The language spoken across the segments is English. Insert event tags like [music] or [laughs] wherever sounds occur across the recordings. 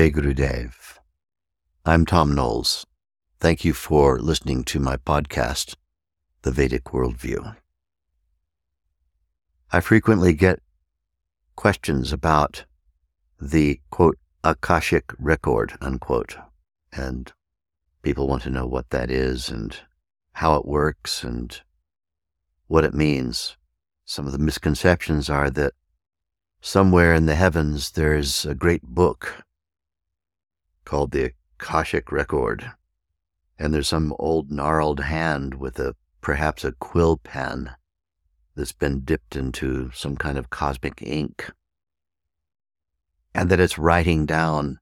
Jai Gurudev. I'm Thom Knoles. Thank you for listening to my podcast, The Vedic Worldview. I frequently get questions about the quote, Akashic record, unquote. And people want to know what that is and how it works and what it means. Some of the misconceptions are that somewhere in the heavens there's a great book called the Akashic Record. And there's some old gnarled hand with a perhaps a quill pen that's been dipped into some kind of cosmic ink. And that it's writing down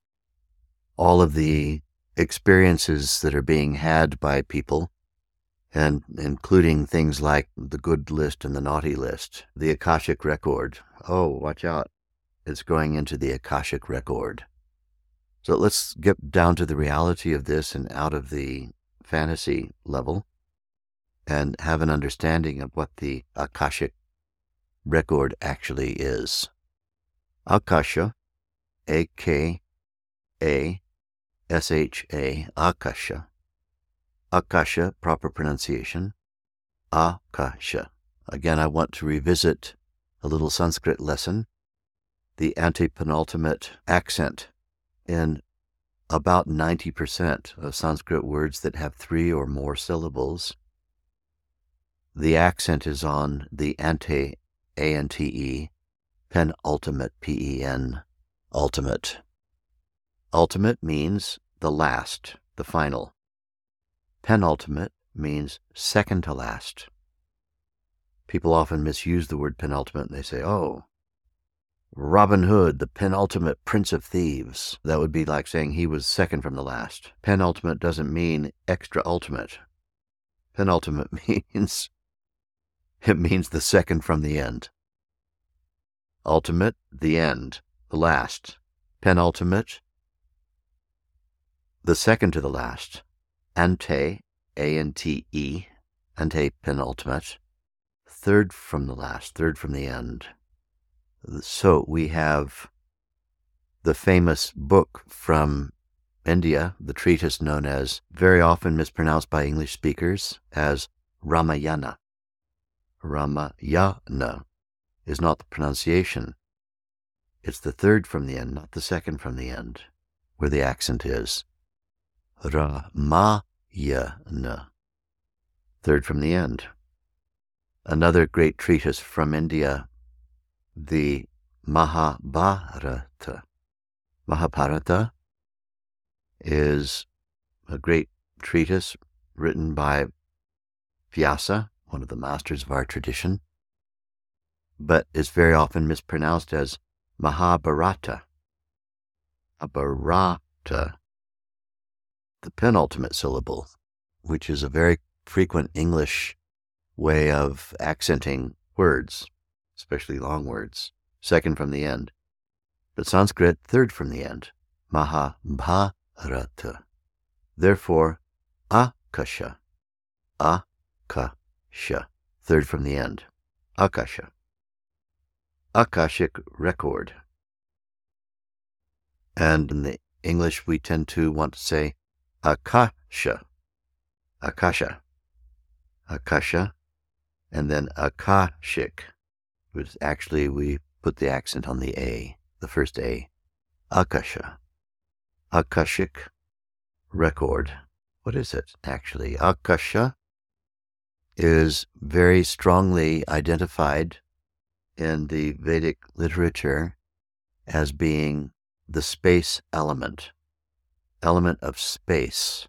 all of the experiences that are being had by people, and including things like the good list and the naughty list, the Akashic record. Oh, watch out. It's going into the Akashic record. So let's get down to the reality of this and out of the fantasy level and have an understanding of what the Akashic record actually is. Akasha, A K A S H A, Akasha. Akasha, proper pronunciation, Akasha. Again, I want to revisit a little Sanskrit lesson, the antepenultimate accent in about 90% of Sanskrit words that have three or more syllables, the accent is on the ante, A-N-T-E, penultimate, P-E-N, ultimate. Ultimate means the last, the final. Penultimate means second to last. People often misuse the word penultimate and they say, oh, Robin Hood, the penultimate prince of thieves. That would be like saying he was second from the last. Penultimate doesn't mean extra ultimate. Penultimate [laughs] means it means the second from the end. Ultimate, the end, the last. Penultimate, the second to the last. Ante, A-N-T-E, ante penultimate. Third from the last, third from the end. So we have the famous book from India, the treatise known as, very often mispronounced by English speakers, as Ramayana. Ramayana is not the pronunciation. It's the third from the end, not the second from the end, where the accent is. Ramayana. Third from the end. Another great treatise from India the Mahabharata. Mahabharata is a great treatise written by Vyasa, one of the masters of our tradition, but is very often mispronounced as Mahabharata. Mahabharata, the penultimate syllable, which is a very frequent English way of accenting words especially long words, second from the end. But Sanskrit, third from the end, Mahabharata. Therefore, Akasha, Akasha, third from the end. Akasha. Akashic record. And in the English, we tend to want to say Akasha. Akasha. Akasha. And then Akashic, which actually we put the accent on the A, the first A. Akasha. Akashic record. What is it actually? Akasha is very strongly identified in the Vedic literature as being the space element, element of space.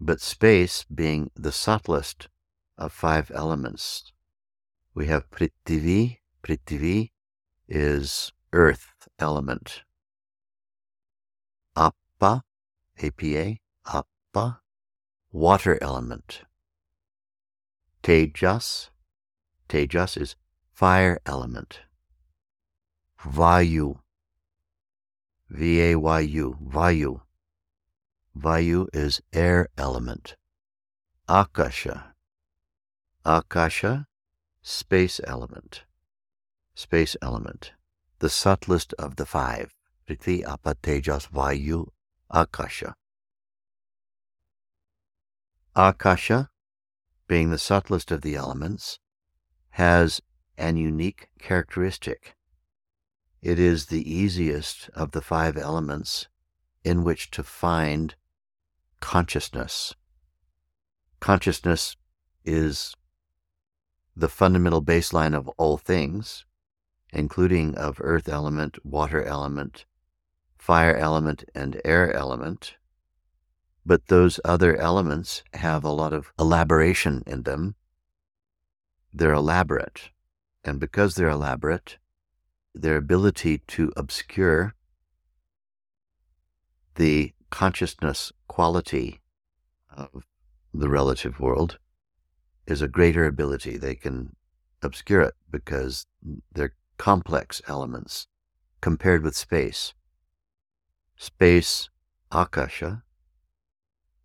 But space being the subtlest of five elements. We have Prithvi. Prithvi is earth element. Appa, APA, Appa, water element. Tejas, Tejas is fire element. Vayu, V-A-Y-U, Vayu. Vayu is air element. Akasha. Akasha, space element. Space element. The subtlest of the five. Prithvi, Apa, Tejas, Vayu, Akasha. Akasha, being the subtlest of the elements, has an unique characteristic. It is the easiest of the five elements in which to find consciousness. Consciousness is the fundamental baseline of all things, including of earth element, water element, fire element, and air element. But those other elements have a lot of elaboration in them. They're elaborate. And because they're elaborate, their ability to obscure the consciousness quality of the relative world is a greater ability. They can obscure it because they're complex elements compared with space. Space, akasha,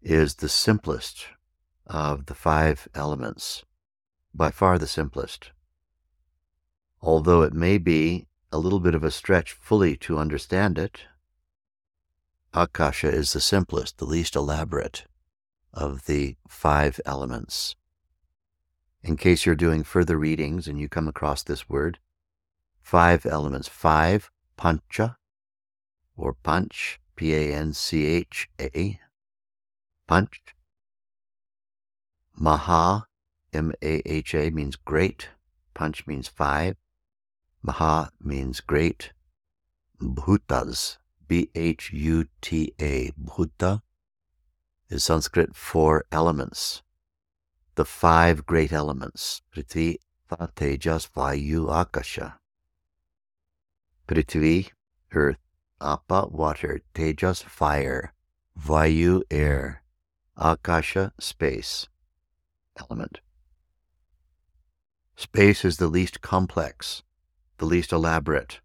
is the simplest of the five elements, by far the simplest. Although it may be a little bit of a stretch fully to understand it. Akasha is the simplest, the least elaborate of the five elements. In case you're doing further readings and you come across this word, five elements, five, pancha, or punch, P A N C H A, punch. Maha, M A H A means great, punch means five. Maha means great. Bhutas, B H U T A, Bhuta, is Sanskrit for elements. The five great elements, Prithvi, Tejas, Vayu, Akasha. Prithvi, earth, Apa, water, Tejas, fire, Vayu, air, Akasha, space, element. Space is the least complex the least elaborate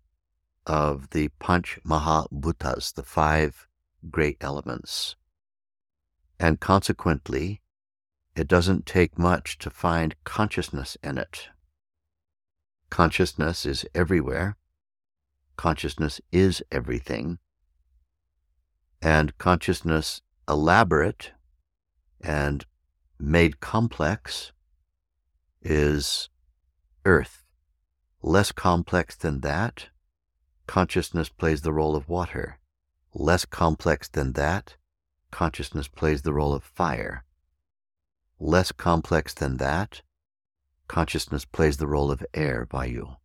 of the Panch Mahabhutas, the five great elements. And consequently, it doesn't take much to find consciousness in it. Consciousness is everywhere. Consciousness is everything. And consciousness elaborate and made complex is earth. Less complex than that, consciousness plays the role of water. Less complex than that, consciousness plays the role of fire. Less complex than that, consciousness plays the role of air, Vayu.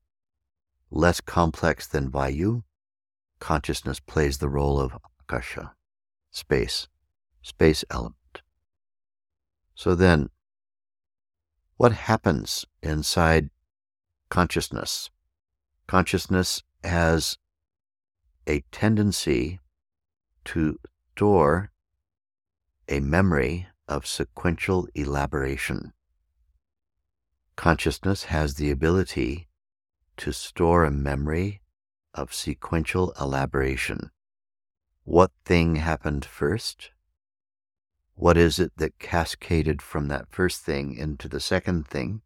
Less complex than Vayu, consciousness plays the role of Akasha, space, space element. So then, what happens inside consciousness. Consciousness has a tendency to store a memory of sequential elaboration. Consciousness has the ability to store a memory of sequential elaboration. What thing happened first? What is it that cascaded from that first thing into the second thing?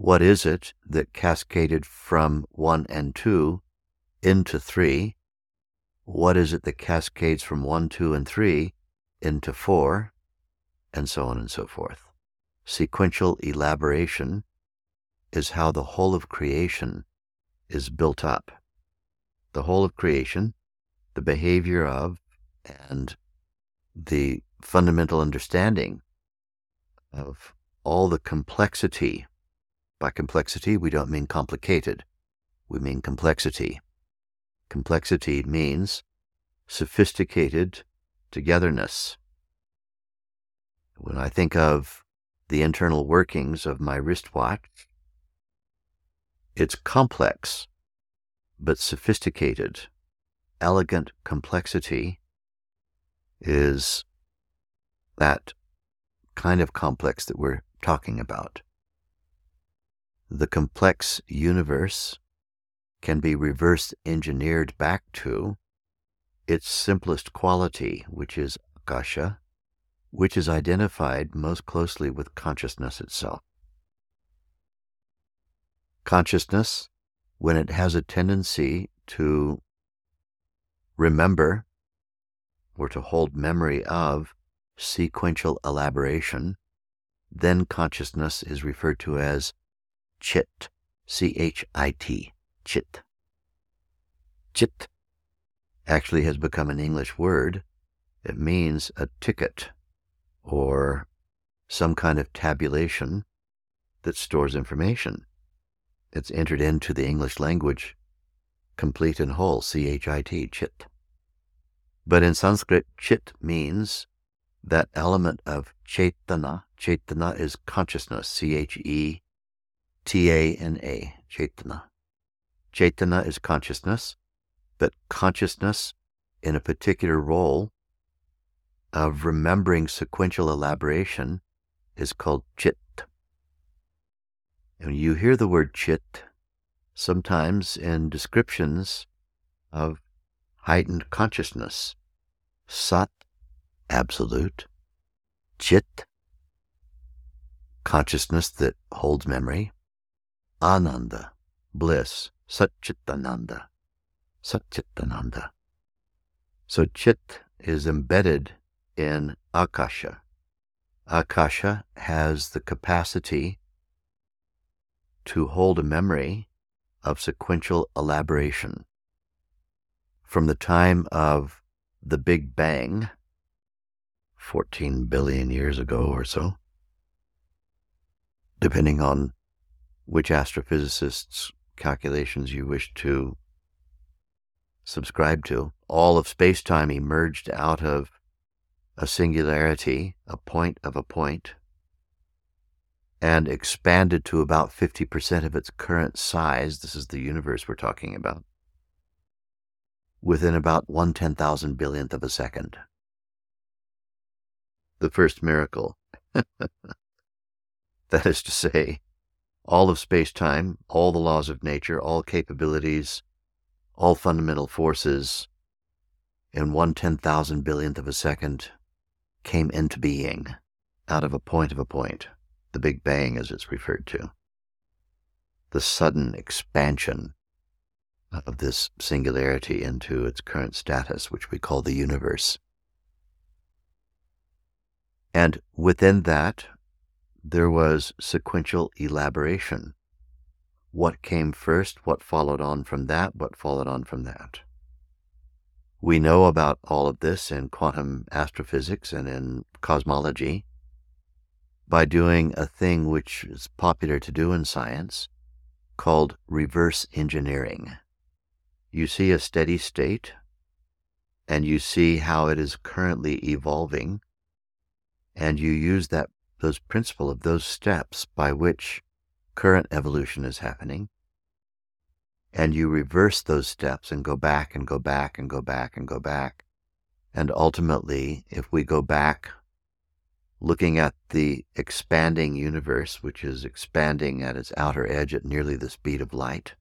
what is it that cascaded from one and two into three? What is it that cascades from one, two, and three into four? And so on and so forth. Sequential elaboration is how the whole of creation is built up. The whole of creation, the behavior of, and the fundamental understanding of all the complexity. By complexity, we don't mean complicated, we mean complexity. Complexity means sophisticated togetherness. When I think of the internal workings of my wristwatch, it's complex, but sophisticated. Elegant complexity is that kind of complex that we're talking about. The complex universe can be reverse engineered back to its simplest quality, which is akasha, which is identified most closely with consciousness itself. Consciousness, when it has a tendency to remember or to hold memory of sequential elaboration, then consciousness is referred to as chit, C H I T, chit. Chit actually has become an English word. It means a ticket or some kind of tabulation that stores information. It's entered into the English language complete and whole, C H I T, chit. But in Sanskrit, chit means that element of chetana. Chetana is consciousness, C H E T A N A, chetana. Chetana is consciousness, but consciousness in a particular role of remembering sequential elaboration is called chit. And you hear the word chit sometimes in descriptions of heightened consciousness. Sat, absolute. Chit, consciousness that holds memory. Ananda, bliss. Satchitananda. Satchitananda. So chit is embedded in Akasha. Akasha has the capacity to hold a memory of sequential elaboration. From the time of the Big Bang, 14 billion years ago or so, depending on which astrophysicists' calculations you wish to subscribe to, all of space time emerged out of a singularity, a point of a point, and expanded to about 50% of its current size. This is the universe we're talking about. Within about one ten thousand billionth of a second. The first miracle. [laughs] that is to say, all of space time, all the laws of nature, all capabilities, all fundamental forces in one ten thousand billionth of a second came into being out of a point of a point the Big Bang as it's referred to, the sudden expansion of this singularity into its current status, which we call the universe. And within that, there was sequential elaboration. What came first, what followed on from that, what followed on from that. We know about all of this in quantum astrophysics and in cosmology by doing a thing which is popular to do in science called reverse engineering. You see a steady state and you see how it is currently evolving, and you use that those principle of those steps by which current evolution is happening, and you reverse those steps and go back and go back and go back and go back. And ultimately, if we go back looking at the expanding universe, which is expanding at its outer edge at nearly the speed of light.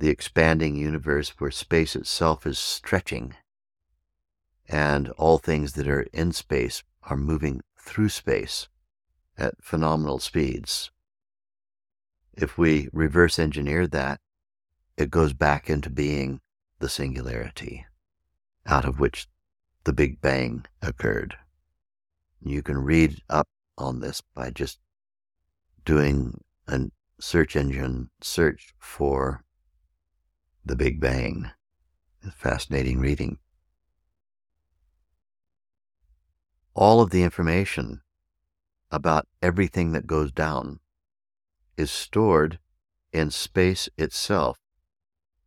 The expanding universe where space itself is stretching, and all things that are in space are moving through space at phenomenal speeds, If we reverse engineer that, it goes back into being the singularity out of which the Big Bang occurred. You can read up on this by just doing a search engine search for the Big Bang. It's fascinating reading. All of the information about everything that goes down is stored in space itself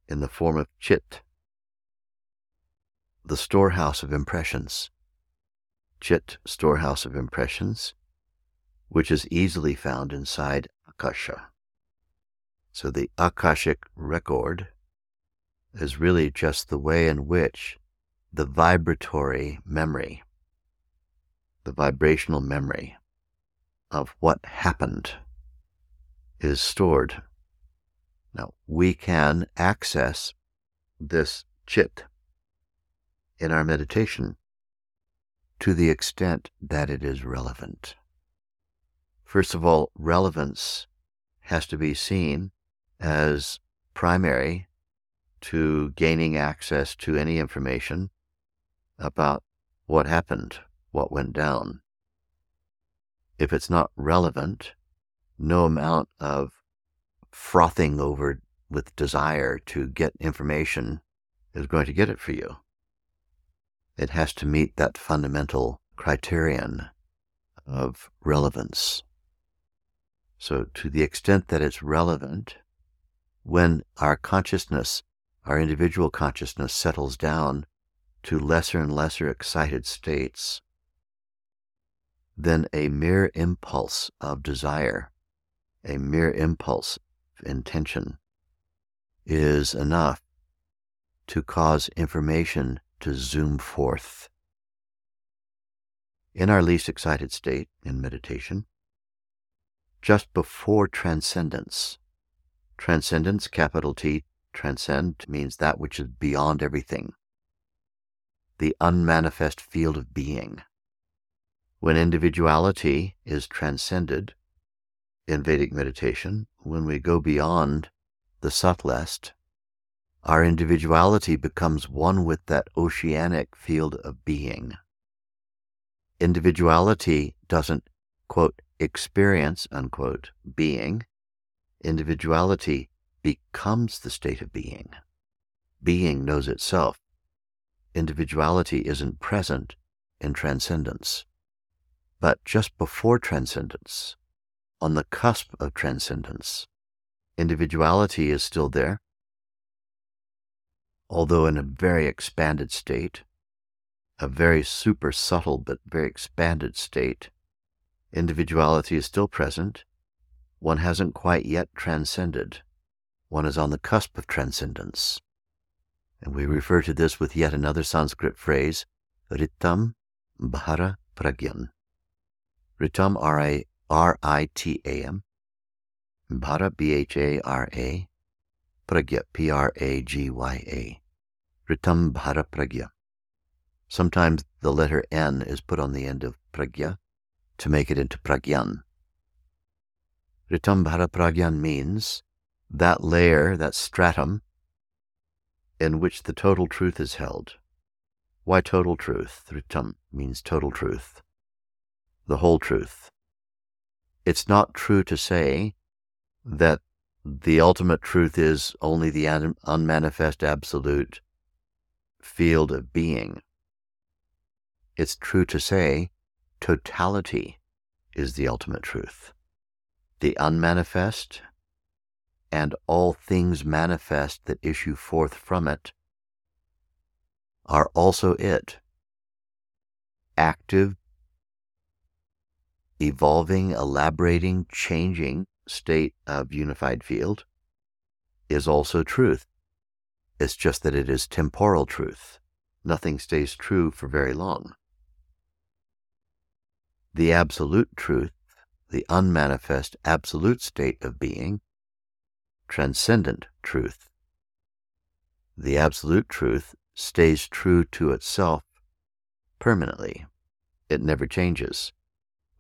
in the form of chit, the storehouse of impressions. Chit, storehouse of impressions, which is easily found inside Akasha. So the Akashic record is really just the way in which the vibratory memory, the vibrational memory of what happened is stored. Now, we can access this chit in our meditation to the extent that it is relevant. First of all, relevance has to be seen as primary to gaining access to any information about what happened, what went down. If it's not relevant, no amount of frothing over with desire to get information is going to get it for you. It has to meet that fundamental criterion of relevance. So, to the extent that it's relevant, when our consciousness, our individual consciousness, settles down to lesser and lesser excited states, then a mere impulse of desire, a mere impulse of intention, is enough to cause information to zoom forth. In our least excited state in meditation, just before transcendence, transcendence, capital T, transcend means that which is beyond everything, the unmanifest field of being. When individuality is transcended in Vedic meditation, when we go beyond the subtlest, our individuality becomes one with that oceanic field of being. Individuality doesn't, quote, experience, unquote, being. Individuality becomes the state of being. Being knows itself. Individuality isn't present in transcendence. But just before transcendence, on the cusp of transcendence, individuality is still there, although in a very expanded state, a very super subtle but very expanded state, individuality is still present. One hasn't quite yet transcended. One is on the cusp of transcendence. And we refer to this with yet another Sanskrit phrase, Ritam Bhara Pragyan. Ritam, R-I-T-A-M, Bhara, B-H-A-R-A, Pragya, P R A G Y A. Ritam Bhara Pragya. Sometimes the letter N is put on the end of Pragya to make it into Pragyan. Ritam Bhara Pragyan means that layer, that stratum, in which the total truth is held. Why total truth? Ritam means total truth, the whole truth. It's not true to say that the ultimate truth is only the unmanifest absolute field of being. It's true to say totality is the ultimate truth. The unmanifest and all things manifest that issue forth from it are also it. Active, evolving, elaborating, changing, state of unified field is also truth. It's just that it is temporal truth. Nothing stays true for very long. The absolute truth, the unmanifest absolute state of being, transcendent truth. The absolute truth stays true to itself permanently. It never changes.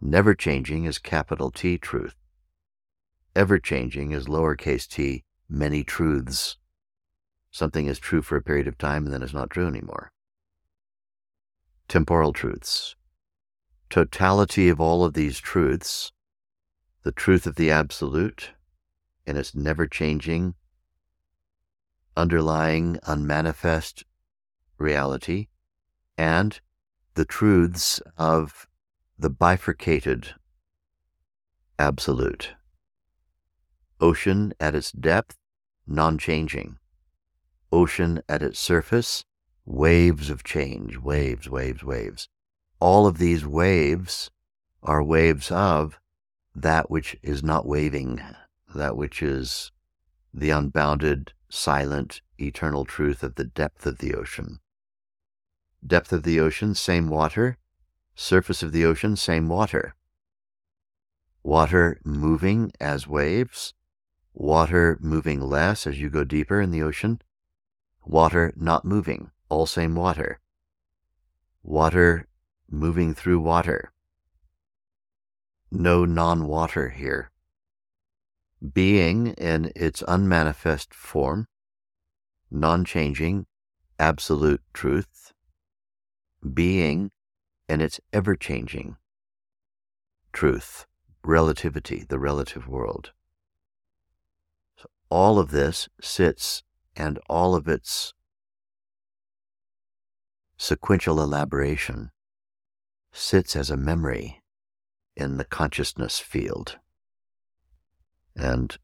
Never changing is capital T truth ever changing is lowercase t, many truths. Something is true for a period of time and then is not true anymore. Temporal truths. Totality of all of these truths, the truth of the absolute and its never changing, underlying, unmanifest reality, and the truths of the bifurcated absolute. Ocean at its depth, non changing. Ocean at its surface, waves of change, waves, waves, waves. All of these waves are waves of that which is not waving, that which is the unbounded, silent, eternal truth of the depth of the ocean. Depth of the ocean, same water. Surface of the ocean, same water. Water moving as waves, water moving less as you go deeper in the ocean, water not moving, all same water, water moving through water. No non water here. Being in its unmanifest form, non changing, absolute truth. Being in its ever changing truth, relativity, the relative world all of this sits and all of its sequential elaboration sits as a memory in the consciousness field. And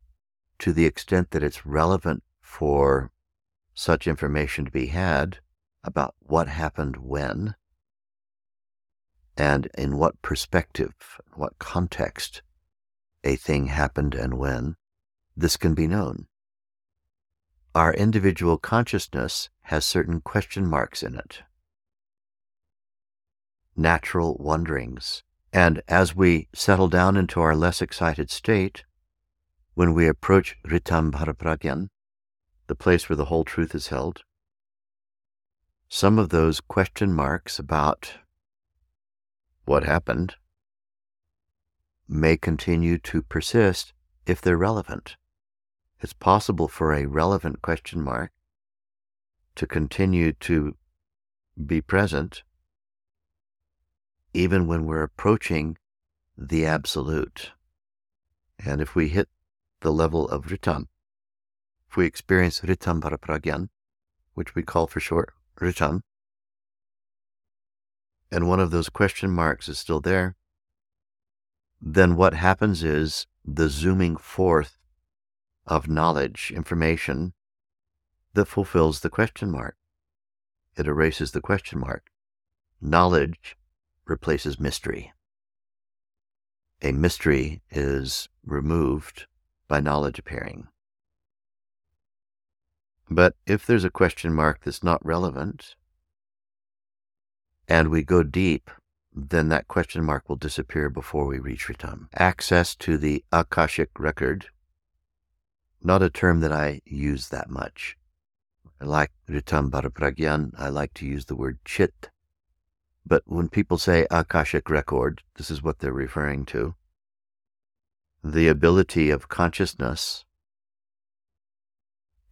to the extent that it's relevant for such information to be had about what happened when and in what perspective, what context a thing happened and when, this can be known. Our individual consciousness has certain question marks in it. Natural wonderings. And as we settle down into our less excited state, when we approach Ritam Bhara Pragyan, the place where the whole truth is held, some of those question marks about what happened may continue to persist if they're relevant it's possible for a relevant question mark to continue to be present even when we're approaching the absolute. And if we hit the level of Ritam, if we experience Ritam Bhara Pragyan, which we call for short Ritam, and one of those question marks is still there, then what happens is the zooming forth of knowledge, information that fulfills the question mark. It erases the question mark. Knowledge replaces mystery. A mystery is removed by knowledge appearing. But if there's a question mark that's not relevant, and we go deep, then that question mark will disappear before we reach Ritam. Access to the Akashic record not a term that I use that much. I like Ritam Bhara Pragyan, I like to use the word chit. But when people say Akashic record, this is what they're referring to. The ability of consciousness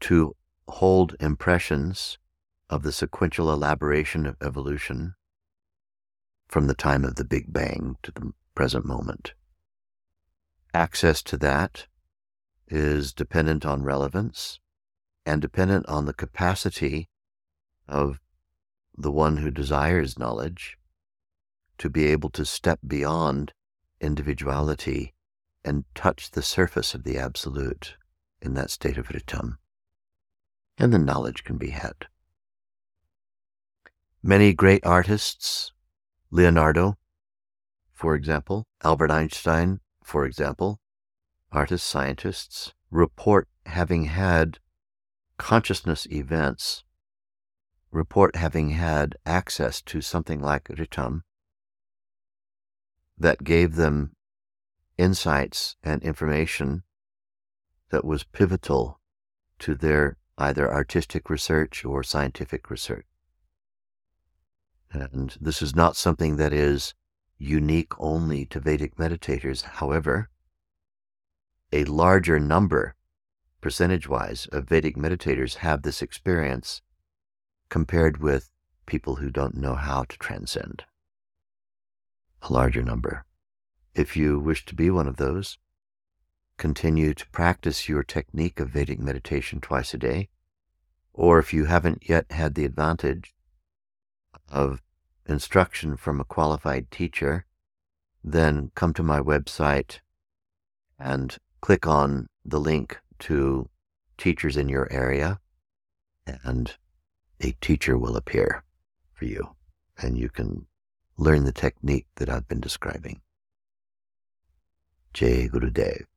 to hold impressions of the sequential elaboration of evolution from the time of the Big Bang to the present moment. Access to that is dependent on relevance and dependent on the capacity of the one who desires knowledge to be able to step beyond individuality and touch the surface of the absolute in that state of ritam. And the knowledge can be had. Many great artists, Leonardo, for example, Albert Einstein, for example, artists, scientists report having had consciousness events, report having had access to something like Ritam that gave them insights and information that was pivotal to their either artistic research or scientific research. And this is not something that is unique only to Vedic meditators. However, a larger number, percentage wise, of Vedic meditators have this experience compared with people who don't know how to transcend. A larger number. If you wish to be one of those, continue to practice your technique of Vedic meditation twice a day. Or if you haven't yet had the advantage of instruction from a qualified teacher, then come to my website and click on the link to teachers in your area, and a teacher will appear for you, and you can learn the technique that I've been describing. Jai Gurudev.